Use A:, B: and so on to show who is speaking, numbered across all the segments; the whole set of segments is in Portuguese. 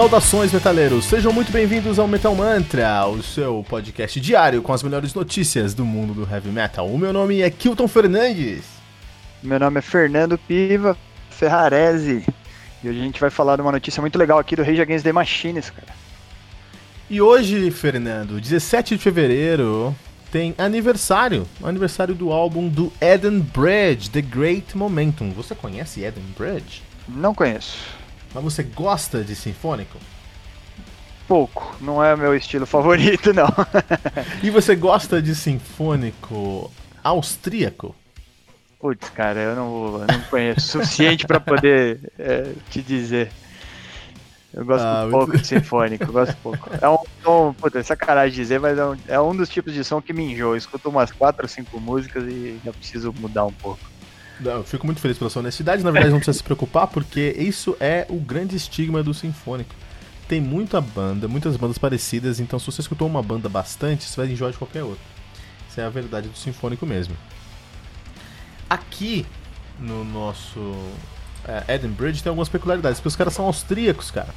A: Saudações, metaleiros! Sejam muito bem-vindos ao Metal Mantra, o seu podcast diário com as melhores notícias do mundo do heavy metal. O meu nome é Kilton Fernandes.
B: Meu nome é Fernando Piva Ferrarese. E hoje a gente vai falar de uma notícia muito legal aqui do Rage Against the Machines, cara.
A: E hoje, Fernando, 17 de fevereiro, tem aniversário, aniversário do álbum do Eden Bridge, The Great Momentum. Você conhece Eden Bridge?
B: Não conheço.
A: Mas você gosta de sinfônico?
B: Pouco, não é meu estilo favorito, não.
A: e você gosta de sinfônico austríaco?
B: Putz, cara, eu não, não conheço o suficiente para poder é, te dizer. Eu gosto ah, pouco muito... de sinfônico, eu gosto pouco. É um tom, puta, é sacanagem dizer, mas é um, é um dos tipos de som que me enjoa. Eu escuto umas 4 ou 5 músicas e já preciso mudar um pouco.
A: Não, fico muito feliz pela sua honestidade. Na verdade, não precisa se preocupar, porque isso é o grande estigma do sinfônico. Tem muita banda, muitas bandas parecidas, então se você escutou uma banda bastante, você vai enjoar de qualquer outra. Isso é a verdade do sinfônico mesmo. Aqui no nosso é, Eden Bridge tem algumas peculiaridades, porque os caras são austríacos, cara.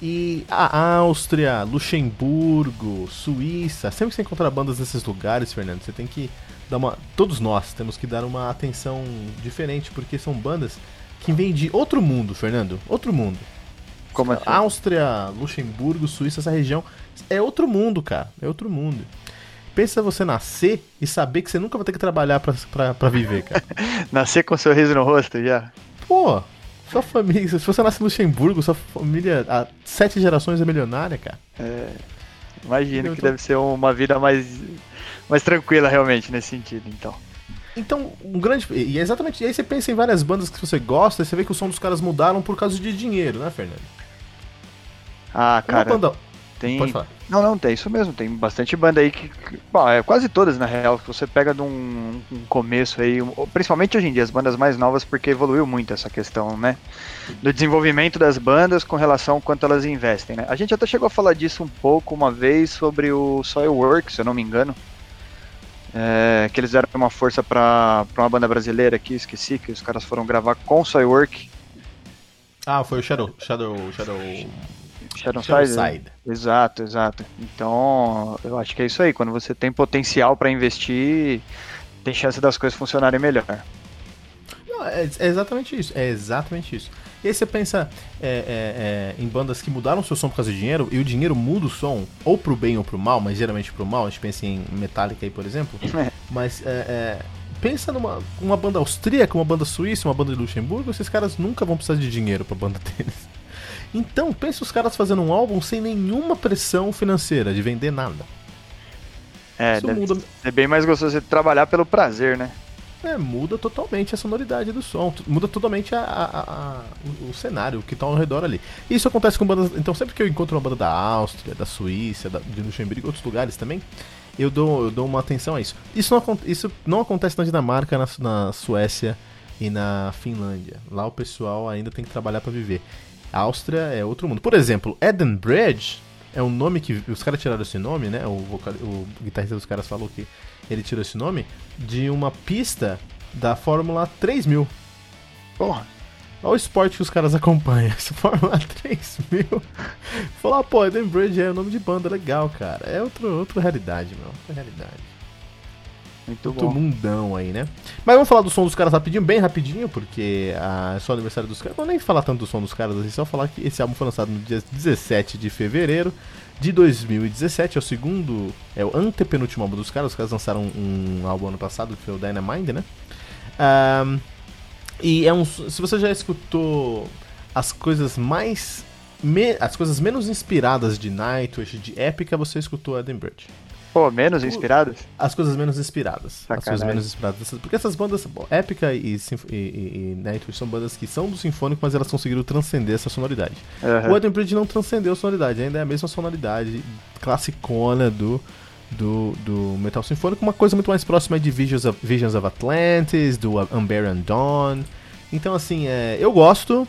A: E a Áustria, Luxemburgo, Suíça, sempre que você encontra bandas nesses lugares, Fernando, você tem que dar uma. Todos nós temos que dar uma atenção diferente, porque são bandas que vêm de outro mundo, Fernando. Outro mundo.
B: Como assim?
A: Áustria, Luxemburgo, Suíça, essa região é outro mundo, cara. É outro mundo. Pensa você nascer e saber que você nunca vai ter que trabalhar pra, pra, pra viver, cara.
B: nascer com um sorriso no rosto já?
A: Pô, sua família, se você nasce em Luxemburgo, sua família há sete gerações é milionária, cara.
B: É. Imagino que tô... deve ser uma vida mais mais tranquila realmente nesse sentido, então.
A: Então, um grande. E é exatamente. E aí você pensa em várias bandas que você gosta e você vê que o som dos caras mudaram por causa de dinheiro, né, Fernando?
B: Ah, cara. Uma banda... Tem... Pode falar. Não, não, tem isso mesmo. Tem bastante banda aí que. Bom, é quase todas, na real. Que você pega de um, um, começo aí. Principalmente hoje em dia, as bandas mais novas, porque evoluiu muito essa questão, né? Do desenvolvimento das bandas com relação ao quanto elas investem, né? A gente até chegou a falar disso um pouco uma vez sobre o Soilworks, se eu não me engano é, que eles deram uma força para uma banda brasileira aqui, esqueci, que os caras foram gravar com Soilwork.
A: Ah, foi o Shadow. Shadow. Shadow.
B: Shadow, Shadow Side. Side. Exato, exato. Então, eu acho que é isso aí. Quando você tem potencial para investir, tem chance das coisas funcionarem melhor.
A: Não, é, é exatamente isso. É exatamente isso. E aí você pensa é, é, é, em bandas que mudaram seu som por causa de dinheiro, e o dinheiro muda o som, ou pro bem ou pro mal, mas geralmente pro mal, a gente pensa em Metallica aí, por exemplo. É. Mas é, pensa numa uma banda austríaca, uma banda suíça, uma banda de Luxemburgo, esses caras nunca vão precisar de dinheiro pra banda deles. Então, pensa os caras fazendo um álbum sem nenhuma pressão financeira, de vender nada.
B: É, muda... é bem mais gostoso de trabalhar pelo prazer, né?
A: É, muda totalmente a sonoridade do som, muda totalmente a, a, a, o, o, cenário, que está ao redor ali. Isso acontece com bandas. Então, sempre que eu encontro uma banda da Áustria, da Suíça, da, de Luxemburgo e outros lugares também, eu dou, eu dou uma atenção a isso. Isso não, isso não acontece na Dinamarca, na, na Suécia e na Finlândia. Lá o pessoal ainda tem que trabalhar para viver. Áustria é outro mundo. Por exemplo, Eden Bridge é um nome que. Os caras tiraram esse nome, né? O, vocal, o guitarrista dos caras falou que ele tirou esse nome de uma pista da Fórmula 3000. Porra. Olha o esporte que os caras acompanham. Essa Fórmula 3000. Falar, pô, Eden Bridge é o nome de banda legal, cara. É outro, outra realidade, meu. Outra realidade. Muito Outro bom. mundão aí, né? Mas vamos falar do som dos caras rapidinho, bem rapidinho, porque ah, é só aniversário dos caras. Não vou nem falar tanto do som dos caras, assim, só falar que esse álbum foi lançado no dia 17 de fevereiro de 2017. É o segundo, é o antepenúltimo álbum dos caras. Os caras lançaram um álbum ano passado, que foi o Dynamite, né? Um, E é um. Se você já escutou as coisas mais. Me, as coisas menos inspiradas de Nightwish, de épica, você escutou Eden Bridge.
B: Pô, menos inspiradas?
A: As coisas menos inspiradas. Sacanagem. As coisas menos inspiradas. Porque essas bandas, bom, Épica e, e, e, Nightwish são bandas que são do sinfônico, mas elas conseguiram transcender essa sonoridade. Uhum. O Eden Bridge não transcendeu a sonoridade, ainda é a mesma sonoridade classicona do, do, do metal sinfônico, uma coisa muito mais próxima de Visions of, Visions of Atlantis, do Unbeaten Dawn. Então, assim, é, eu gosto.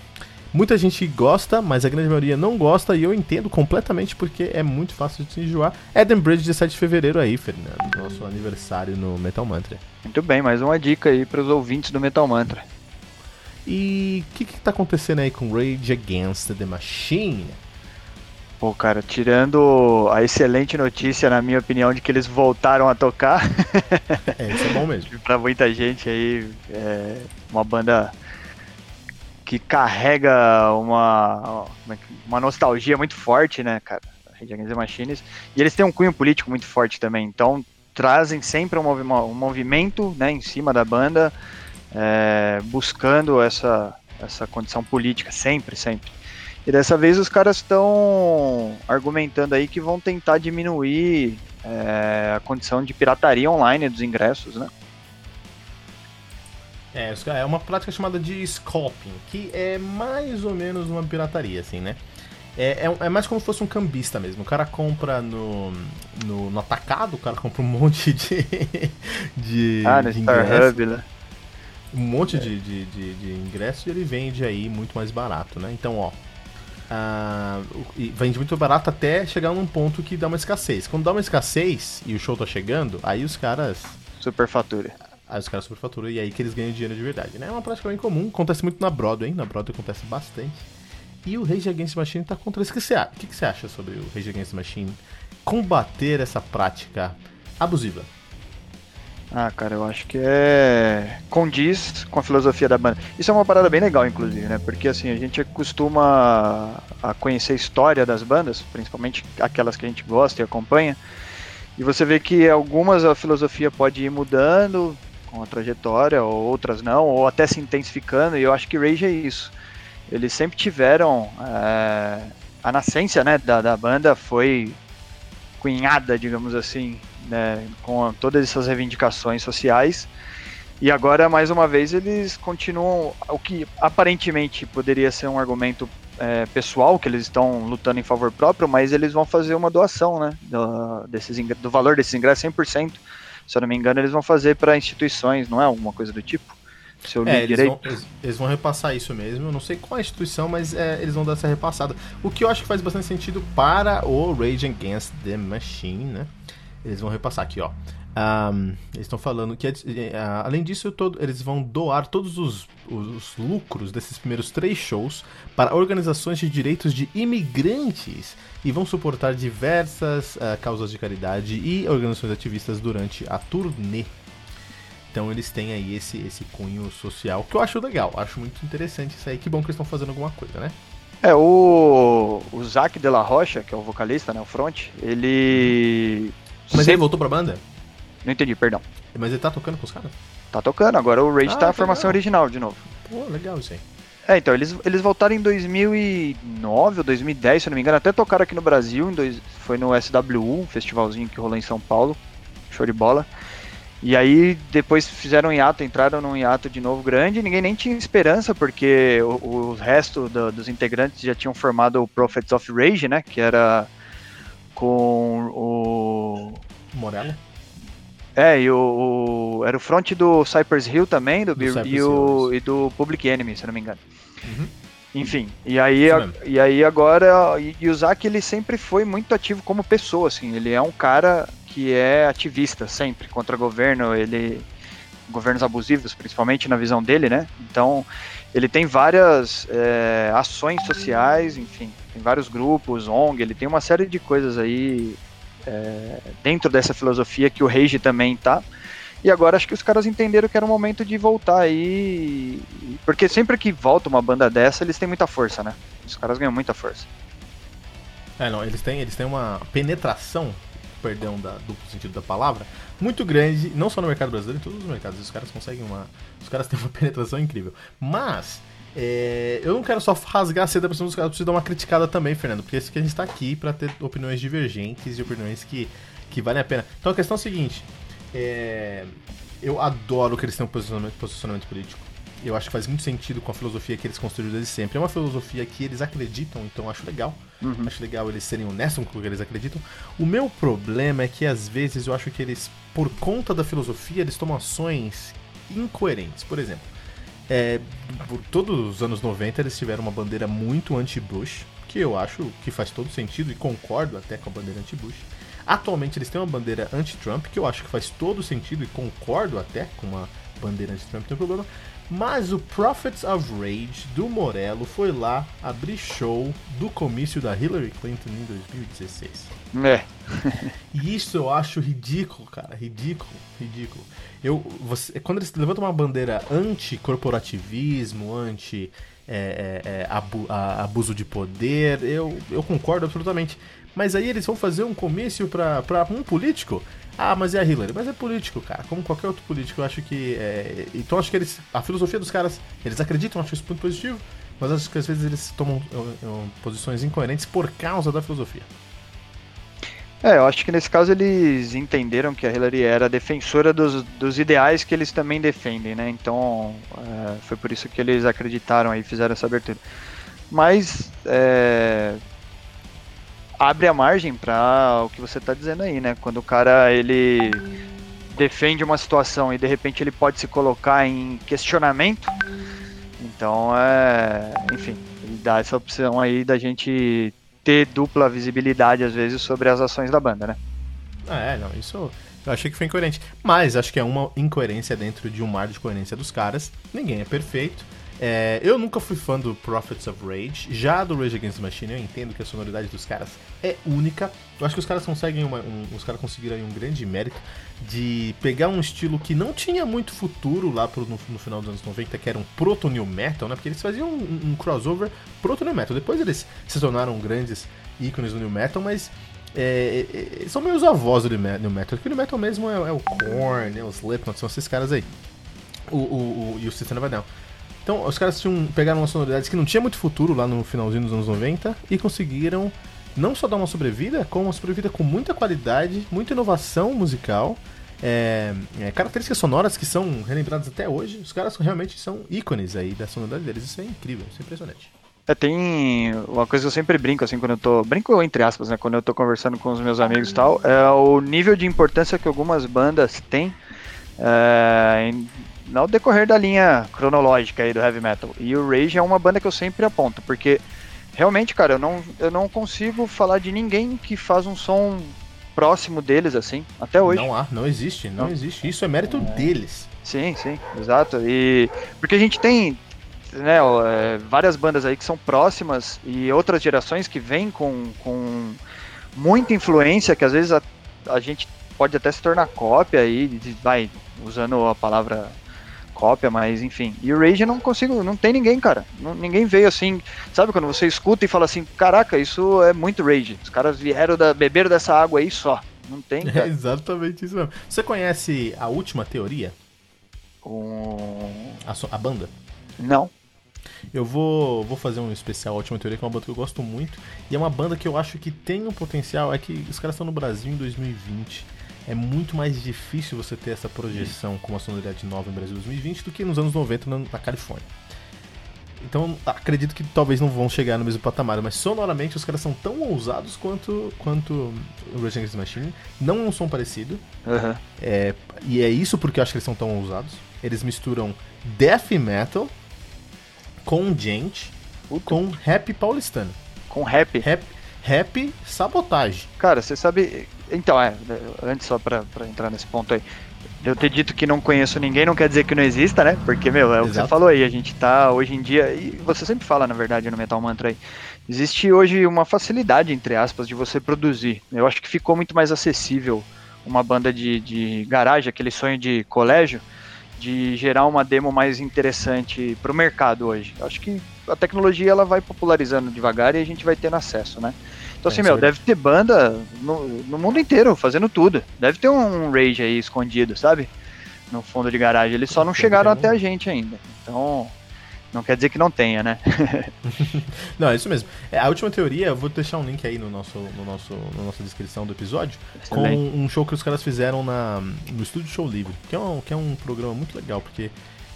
A: Muita gente gosta, mas a grande maioria não gosta e eu entendo completamente porque é muito fácil de se enjoar. Eden Bridge de 7 de fevereiro aí, Fernando, nosso aniversário no Metal Mantra.
B: Muito bem, mais uma dica aí para os ouvintes do Metal Mantra.
A: E o que, que tá acontecendo aí com Rage Against the Machine?
B: Pô, cara, tirando a excelente notícia, na minha opinião, de que eles voltaram a tocar.
A: é, isso é bom mesmo.
B: pra muita gente aí, é uma banda que carrega uma, uma nostalgia muito forte, né, cara? Rage Against the Machines. E eles têm um cunho político muito forte também, então trazem sempre um, movi um movimento né, em cima da banda, é, buscando essa, essa condição política, sempre, sempre. E dessa vez os caras estão argumentando aí que vão tentar diminuir é, a condição de pirataria online dos ingressos, né?
A: É, é uma prática chamada de scalping, que é mais ou menos uma pirataria, assim, né? É, é, é, mais como se fosse um cambista mesmo. O cara compra no, no, no atacado, o cara compra um monte de. de
B: ah, no Starhub, né?
A: Um monte é. de, de, de, de ingressos e ele vende aí muito mais barato, né? Então, ó. Uh, vende muito barato até chegar num ponto que dá uma escassez. Quando dá uma escassez e o show tá chegando, aí os caras.
B: Superfatura.
A: Aí os caras superfaturam e aí que eles ganham dinheiro de verdade, né? É uma prática bem comum, acontece muito na Broadway, na Broadway acontece bastante. E o Rage Against the Machine tá contra isso. O que você, o que você acha sobre o Rage Against the Machine combater essa prática abusiva?
B: Ah, cara, eu acho que é. condiz com a filosofia da banda. Isso é uma parada bem legal, inclusive, né? Porque assim, a gente costuma a conhecer a história das bandas, principalmente aquelas que a gente gosta e acompanha. E você vê que algumas a filosofia pode ir mudando, com a trajetória, ou outras não, ou até se intensificando, e eu acho que Rage é isso. Eles sempre tiveram. É, a nascência né, da, da banda foi cunhada, digamos assim, né, com todas essas reivindicações sociais. E agora, mais uma vez, eles continuam. O que aparentemente poderia ser um argumento é, pessoal, que eles estão lutando em favor próprio, mas eles vão fazer uma doação né, do, desses, do valor desses ingressos 100% se eu não me engano, eles vão fazer para instituições, não é alguma coisa do tipo?
A: Se eu é, eles direito. Vão, eles, eles, vão repassar isso mesmo. Eu não sei qual a instituição, mas é, eles vão dar essa repassada. O que eu acho que faz bastante sentido para o Rage Against the Machine, né? Eles vão repassar aqui, ó. Um, eles estão falando que, uh, além disso, todo, eles vão doar todos os, os, lucros desses primeiros três shows para organizações de direitos de imigrantes e vão suportar diversas uh, causas de caridade e organizações ativistas durante a turnê. Então eles têm aí esse, esse cunho social que eu acho legal, acho muito interessante isso aí. Que bom que eles estão fazendo alguma coisa, né?
B: É, o, o Zac de la Rocha, que é o vocalista, né, o front, ele...
A: Mas Sempre... ele voltou pra banda?
B: Não entendi, perdão.
A: Mas ele tá tocando com os caras?
B: Tá tocando, agora o Rage ah, tá a formação legal. original de novo.
A: Pô, legal isso aí.
B: É, então, eles, eles voltaram em 2009 ou 2010, se eu não me engano, até tocaram aqui no Brasil, em dois, foi no SWU, um festivalzinho que rolou em São Paulo, show de bola. E aí depois fizeram um hiato, entraram num hiato de novo grande, ninguém nem tinha esperança, porque o, o resto do, dos integrantes já tinham formado o Prophets of Rage, né, que era com o...
A: Morello?
B: É, e o, o, era o front do Cypress Hill também, do, do e, o, e do Public Enemy, se não me engano. Uhum. Enfim, e aí, a, e aí agora, e, e o Zack ele sempre foi muito ativo como pessoa, assim, ele é um cara que é ativista sempre contra governo, ele governos abusivos, principalmente na visão dele, né? Então, ele tem várias é, ações sociais, enfim, tem vários grupos, ONG, ele tem uma série de coisas aí é, dentro dessa filosofia que o Rage também tá. E agora acho que os caras entenderam que era o momento de voltar aí. Porque sempre que volta uma banda dessa, eles têm muita força, né? Os caras ganham muita força.
A: É, não, eles têm, eles têm uma penetração, perdão da, do sentido da palavra, muito grande, não só no mercado brasileiro, em todos os mercados. Os caras conseguem uma. Os caras têm uma penetração incrível. Mas. É, eu não quero só rasgar a seda pra cima dos caras, eu preciso dar uma criticada também, Fernando, porque esse que a gente tá aqui para ter opiniões divergentes e opiniões que, que valem a pena. Então a questão é a seguinte: é, eu adoro que eles tenham um posicionamento, posicionamento político. Eu acho que faz muito sentido com a filosofia que eles construíram desde sempre. É uma filosofia que eles acreditam, então acho legal. Uhum. Acho legal eles serem honestos com o que eles acreditam. O meu problema é que às vezes eu acho que eles, por conta da filosofia, eles tomam ações incoerentes. Por exemplo, é, por todos os anos 90 eles tiveram uma bandeira muito anti-Bush, que eu acho que faz todo sentido e concordo até com a bandeira anti-Bush. Atualmente eles têm uma bandeira anti-Trump, que eu acho que faz todo sentido e concordo até com uma bandeira anti-Trump, tem um problema. Mas o Prophets of Rage do Morello foi lá abrir show do comício da Hillary Clinton em 2016. É. e isso eu acho ridículo, cara. Ridículo, ridículo. Eu, você, quando eles levantam uma bandeira anti-corporativismo, anti. É, é, é, abu, de poder, eu, eu concordo absolutamente. Mas aí eles vão fazer um comício pra, pra um político ah, mas é a Hillary. Mas é político, cara. Como qualquer outro político, eu acho que. É... Então acho que eles. A filosofia dos caras, eles acreditam, acho isso muito positivo. Mas acho que às vezes eles tomam posições incoerentes por causa da filosofia.
B: É, eu acho que nesse caso eles entenderam que a Hillary era defensora dos, dos ideais que eles também defendem, né? Então é, foi por isso que eles acreditaram e fizeram essa abertura. Mas é, abre a margem para o que você está dizendo aí, né? Quando o cara ele defende uma situação e de repente ele pode se colocar em questionamento, então é, enfim, ele dá essa opção aí da gente ter dupla visibilidade às vezes sobre as ações da banda, né?
A: É, não, isso eu achei que foi incoerente. Mas acho que é uma incoerência dentro de um mar de coerência dos caras. Ninguém é perfeito. É, eu nunca fui fã do Prophets of Rage. Já do Rage Against the Machine, eu entendo que a sonoridade dos caras é única. Eu acho que os caras conseguem uma, um, os caras conseguiram um grande mérito de pegar um estilo que não tinha muito futuro lá pro, no, no, final dos anos 90, que era um proto new metal, né? Porque eles faziam um, um crossover proto new metal. Depois eles se tornaram grandes ícones do new metal, mas é, é, é são avós do new metal. Porque o new metal mesmo é, é o Korn, é os Slipknot, são esses caras aí. O, o, o, e o System of a Down. Então, os caras tinham, pegaram uma sonoridade que não tinha muito futuro lá no finalzinho dos anos 90 e conseguiram não só dar uma sobrevida, como uma sobrevida com muita qualidade, muita inovação musical, é, é, características sonoras que são relembradas até hoje. Os caras realmente são ícones aí da sonoridade deles. Isso é incrível, isso é impressionante.
B: É, tem uma coisa que eu sempre brinco, assim, quando eu tô. Brinco entre aspas, né? Quando eu tô conversando com os meus amigos e tal, é o nível de importância que algumas bandas têm é, no decorrer da linha cronológica aí do heavy metal. E o Rage é uma banda que eu sempre aponto, porque realmente, cara, eu não, eu não consigo falar de ninguém que faz um som próximo deles assim, até hoje.
A: Não há, não existe, não, não. existe. Isso é mérito é... deles.
B: Sim, sim, exato. E porque a gente tem né, é, várias bandas aí que são próximas e outras gerações que vêm com, com muita influência, que às vezes a, a gente pode até se tornar cópia aí, vai, usando a palavra cópia, mas enfim. E o Rage eu não consigo, não tem ninguém, cara. Não, ninguém veio assim, sabe quando você escuta e fala assim, caraca, isso é muito Rage. Os caras vieram da beber dessa água aí só. Não tem.
A: É exatamente isso mesmo. Você conhece a última teoria?
B: Um...
A: A, a banda?
B: Não.
A: Eu vou, vou fazer um especial Última Teoria, que é uma banda que eu gosto muito. E é uma banda que eu acho que tem um potencial. É que os caras estão no Brasil em 2020 é muito mais difícil você ter essa projeção com uma sonoridade nova em Brasil 2020 do que nos anos 90 na, na Califórnia. Então acredito que talvez não vão chegar no mesmo patamar, mas sonoramente os caras são tão ousados quanto, quanto o Rage Against the Machine. Não é um som parecido.
B: Uhum.
A: É, e é isso porque eu acho que eles são tão ousados. Eles misturam death metal com gente, com rap paulistano.
B: Com rap?
A: Rap, rap sabotagem.
B: Cara, você sabe então, é, antes só pra, pra entrar nesse ponto aí. Eu ter dito que não conheço ninguém não quer dizer que não exista, né? Porque, meu, é Exato. o que você falou aí, a gente tá hoje em dia, e você sempre fala, na verdade, no Metal Mantra aí, existe hoje uma facilidade, entre aspas, de você produzir. Eu acho que ficou muito mais acessível uma banda de, de garagem, aquele sonho de colégio, de gerar uma demo mais interessante para o mercado hoje. Eu acho que a tecnologia ela vai popularizando devagar e a gente vai tendo acesso, né? Então, assim, é, meu, deve ter banda no, no, mundo inteiro fazendo tudo. Deve ter um Rage aí escondido, sabe? No fundo de garagem. Eles só não chegaram até a gente ainda. Então, não quer dizer que não tenha, né?
A: não, é isso mesmo. É, a última teoria, eu vou deixar um link aí no nosso, no nosso, na nossa descrição do episódio, Excelente. com um show que os caras fizeram na, no Estúdio Show Livre, que é, um, que é um programa muito legal, porque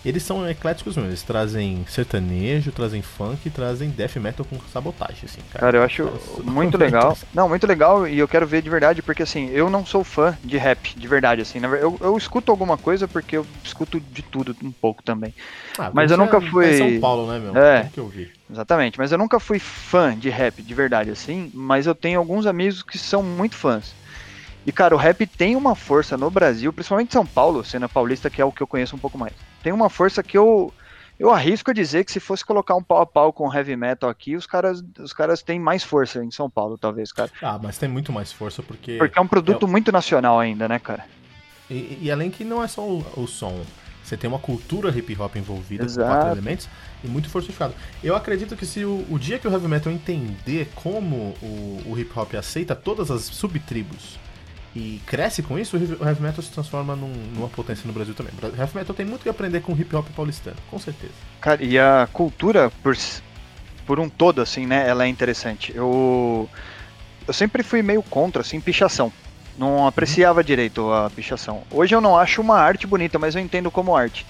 A: eles são ecléticos mesmo, eles trazem sertanejo, trazem funk, trazem death metal com sabotagem, assim,
B: cara. Cara, eu acho muito legal. Não, muito legal e eu quero ver de verdade, porque assim, eu não sou fã de rap, de verdade, assim. Eu, eu escuto alguma coisa porque eu escuto de tudo um pouco também. Ah, mas eu nunca é, fui.
A: São Paulo, né, meu?
B: É. Que eu vi. Exatamente, mas eu nunca fui fã de rap, de verdade, assim. Mas eu tenho alguns amigos que são muito fãs. E, cara, o rap tem uma força no Brasil, principalmente em São Paulo, cena paulista, que é o que eu conheço um pouco mais. Tem uma força que eu eu arrisco a dizer que se fosse colocar um pau a pau com heavy metal aqui, os caras, os caras têm mais força em São Paulo, talvez, cara.
A: Ah, mas tem muito mais força porque.
B: Porque é um produto é... muito nacional ainda, né, cara?
A: E, e, além que não é só o, o, som, você tem uma cultura hip hop envolvida Exato. com quatro elementos e muito fortificado. Eu acredito que se o, o dia que o heavy metal entender como o, o hip hop aceita todas as subtribos e cresce com isso, o heavy metal se transforma num, numa potência no Brasil também. O heavy metal tem muito que aprender com o hip hop paulistano, com certeza.
B: Cara, e a cultura, por, por um todo, assim, né, ela é interessante. Eu, eu sempre fui meio contra, assim, pichação. Não apreciava uhum. direito a pichação. Hoje eu não acho uma arte bonita, mas eu entendo como arte.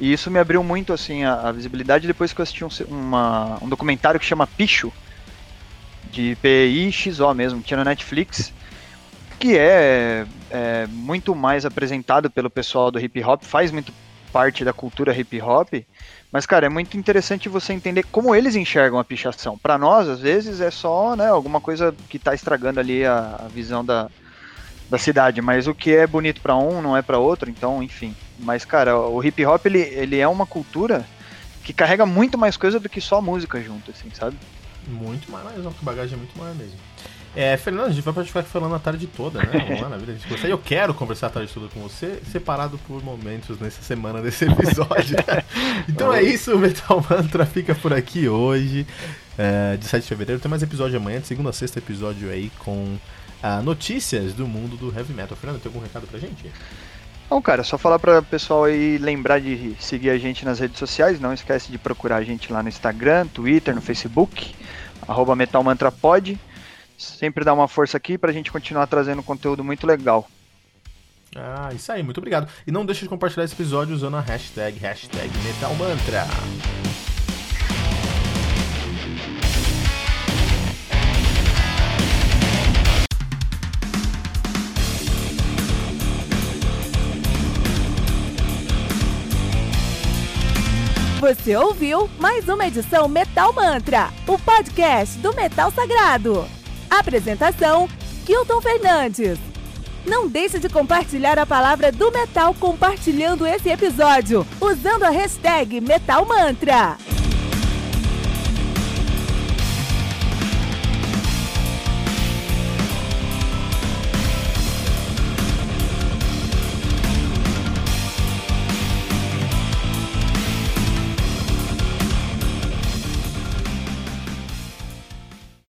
B: E isso me abriu muito, assim, a, a visibilidade depois que eu assisti um, uma, um documentário que chama Picho, de PIXO mesmo, tinha no Netflix que é, é, muito mais apresentado pelo pessoal do hip hop, faz muito parte da cultura hip hop, mas cara, é muito interessante você entender como eles enxergam a pichação. Para nós, às vezes, é só né, alguma coisa que está estragando ali a, a, visão da, da cidade, mas o que é bonito para um não é para outro, então, enfim. Mas cara, o hip hop ele, ele é uma cultura que carrega muito mais coisa do que só música junto, assim, sabe?
A: Muito mais, bagagem é muito maior mesmo. É, Fernando, a gente vai ficar falando a tarde toda, né? Vamos lá na vida, a gente Eu quero conversar a tarde toda com você, separado por momentos nessa semana desse episódio. então é isso, o Metal Mantra fica por aqui hoje, é, de 7 de fevereiro. Tem mais episódio amanhã, de segunda a sexta episódio aí com ah, notícias do mundo do heavy metal. Fernando, tem algum recado pra gente?
B: Bom, cara, só falar para o pessoal aí lembrar de seguir a gente nas redes sociais. Não esquece de procurar a gente lá no Instagram, Twitter, no Facebook, arroba metalmantrapod sempre dá uma força aqui para a gente continuar trazendo conteúdo muito legal.
A: Ah, isso aí, muito obrigado. E não deixe de compartilhar esse episódio usando a hashtag, hashtag MetalMantra.
C: Você ouviu mais uma edição Metal Mantra, o podcast do Metal Sagrado. Apresentação: Kilton Fernandes. Não deixe de compartilhar a palavra do metal compartilhando esse episódio, usando a hashtag Metal Mantra.